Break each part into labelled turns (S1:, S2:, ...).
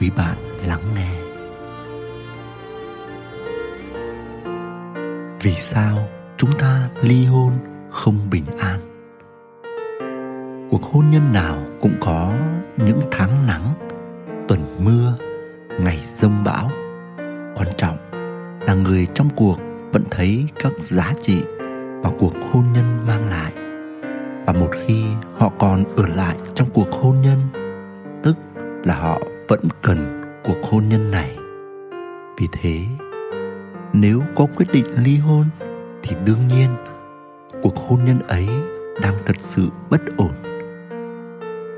S1: quý bạn lắng nghe. Vì sao chúng ta ly hôn không bình an? Cuộc hôn nhân nào cũng có những tháng nắng, tuần mưa, ngày rông bão. Quan trọng là người trong cuộc vẫn thấy các giá trị mà cuộc hôn nhân mang lại. Và một khi họ còn ở lại trong cuộc hôn nhân, tức là họ vẫn cần cuộc hôn nhân này. Vì thế, nếu có quyết định ly hôn, thì đương nhiên cuộc hôn nhân ấy đang thật sự bất ổn.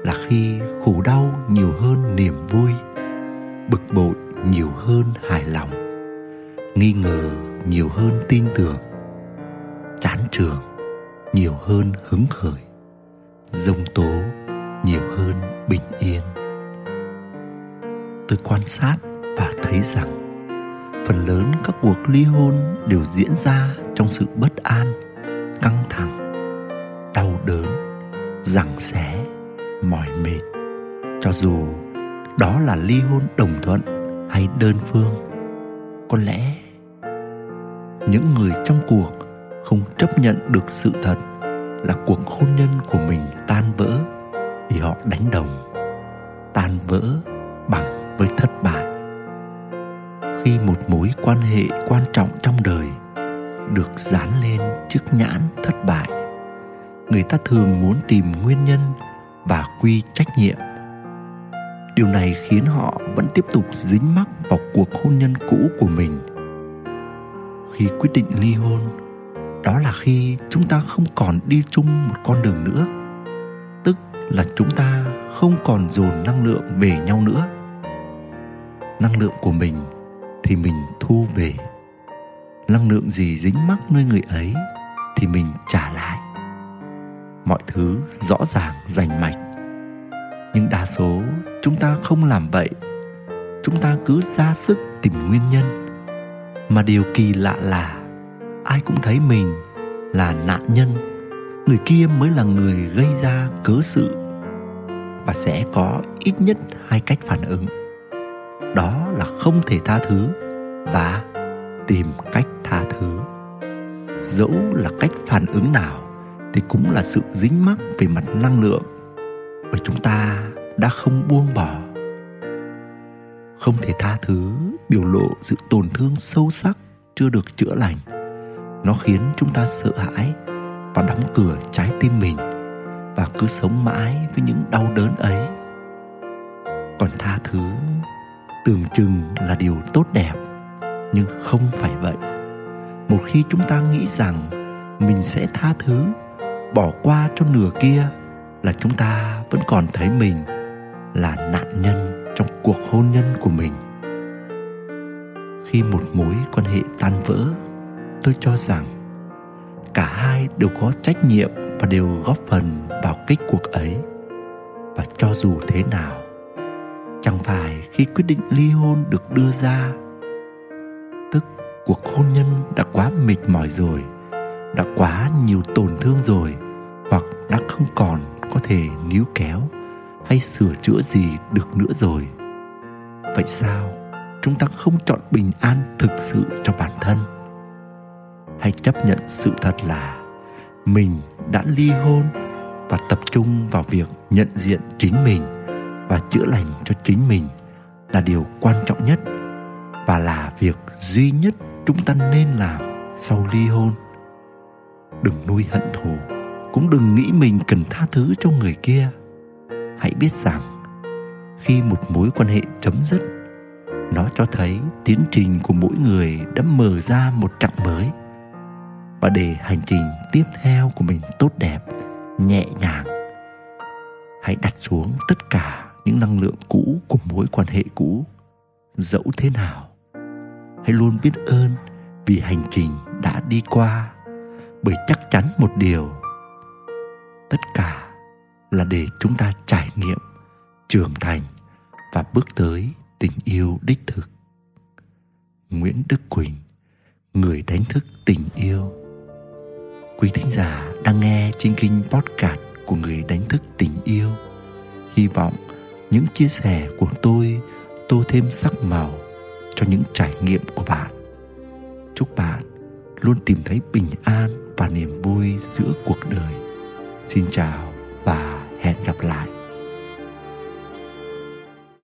S1: Là khi khổ đau nhiều hơn niềm vui, bực bội nhiều hơn hài lòng, nghi ngờ nhiều hơn tin tưởng, chán trường nhiều hơn hứng khởi dông tố nhiều hơn bình yên tôi quan sát và thấy rằng phần lớn các cuộc ly hôn đều diễn ra trong sự bất an, căng thẳng, đau đớn, giằng xé, mỏi mệt. Cho dù đó là ly hôn đồng thuận hay đơn phương, có lẽ những người trong cuộc không chấp nhận được sự thật là cuộc hôn nhân của mình tan vỡ vì họ đánh đồng, tan vỡ bằng với thất bại. Khi một mối quan hệ quan trọng trong đời được dán lên chiếc nhãn thất bại, người ta thường muốn tìm nguyên nhân và quy trách nhiệm. Điều này khiến họ vẫn tiếp tục dính mắc vào cuộc hôn nhân cũ của mình. Khi quyết định ly hôn, đó là khi chúng ta không còn đi chung một con đường nữa, tức là chúng ta không còn dồn năng lượng về nhau nữa năng lượng của mình thì mình thu về. Năng lượng gì dính mắc nơi người ấy thì mình trả lại. Mọi thứ rõ ràng, rành mạch. Nhưng đa số chúng ta không làm vậy. Chúng ta cứ ra sức tìm nguyên nhân. Mà điều kỳ lạ là ai cũng thấy mình là nạn nhân. Người kia mới là người gây ra cớ sự. Và sẽ có ít nhất hai cách phản ứng đó là không thể tha thứ và tìm cách tha thứ. Dẫu là cách phản ứng nào thì cũng là sự dính mắc về mặt năng lượng, bởi chúng ta đã không buông bỏ. Không thể tha thứ biểu lộ sự tổn thương sâu sắc chưa được chữa lành. Nó khiến chúng ta sợ hãi và đóng cửa trái tim mình và cứ sống mãi với những đau đớn ấy. Còn tha thứ tưởng chừng là điều tốt đẹp, nhưng không phải vậy. Một khi chúng ta nghĩ rằng mình sẽ tha thứ, bỏ qua cho nửa kia là chúng ta vẫn còn thấy mình là nạn nhân trong cuộc hôn nhân của mình. Khi một mối quan hệ tan vỡ, tôi cho rằng cả hai đều có trách nhiệm và đều góp phần vào kết cuộc ấy. Và cho dù thế nào chẳng phải khi quyết định ly hôn được đưa ra, tức cuộc hôn nhân đã quá mệt mỏi rồi, đã quá nhiều tổn thương rồi, hoặc đã không còn có thể níu kéo hay sửa chữa gì được nữa rồi. Vậy sao chúng ta không chọn bình an thực sự cho bản thân? Hãy chấp nhận sự thật là mình đã ly hôn và tập trung vào việc nhận diện chính mình và chữa lành cho chính mình là điều quan trọng nhất và là việc duy nhất chúng ta nên làm sau ly hôn. Đừng nuôi hận thù, cũng đừng nghĩ mình cần tha thứ cho người kia. Hãy biết rằng, khi một mối quan hệ chấm dứt, nó cho thấy tiến trình của mỗi người đã mở ra một chặng mới và để hành trình tiếp theo của mình tốt đẹp, nhẹ nhàng, hãy đặt xuống tất cả những năng lượng cũ của mối quan hệ cũ. Dẫu thế nào, hãy luôn biết ơn vì hành trình đã đi qua, bởi chắc chắn một điều, tất cả là để chúng ta trải nghiệm, trưởng thành và bước tới tình yêu đích thực. Nguyễn đức quỳnh, người đánh thức tình yêu. Quý thính giả đang nghe trên kênh podcast của người đánh thức tình yêu. Hy vọng những chia sẻ của tôi, tô thêm sắc màu cho những trải nghiệm của bạn. Chúc bạn luôn tìm thấy bình an và niềm vui giữa cuộc đời. Xin chào và hẹn gặp lại.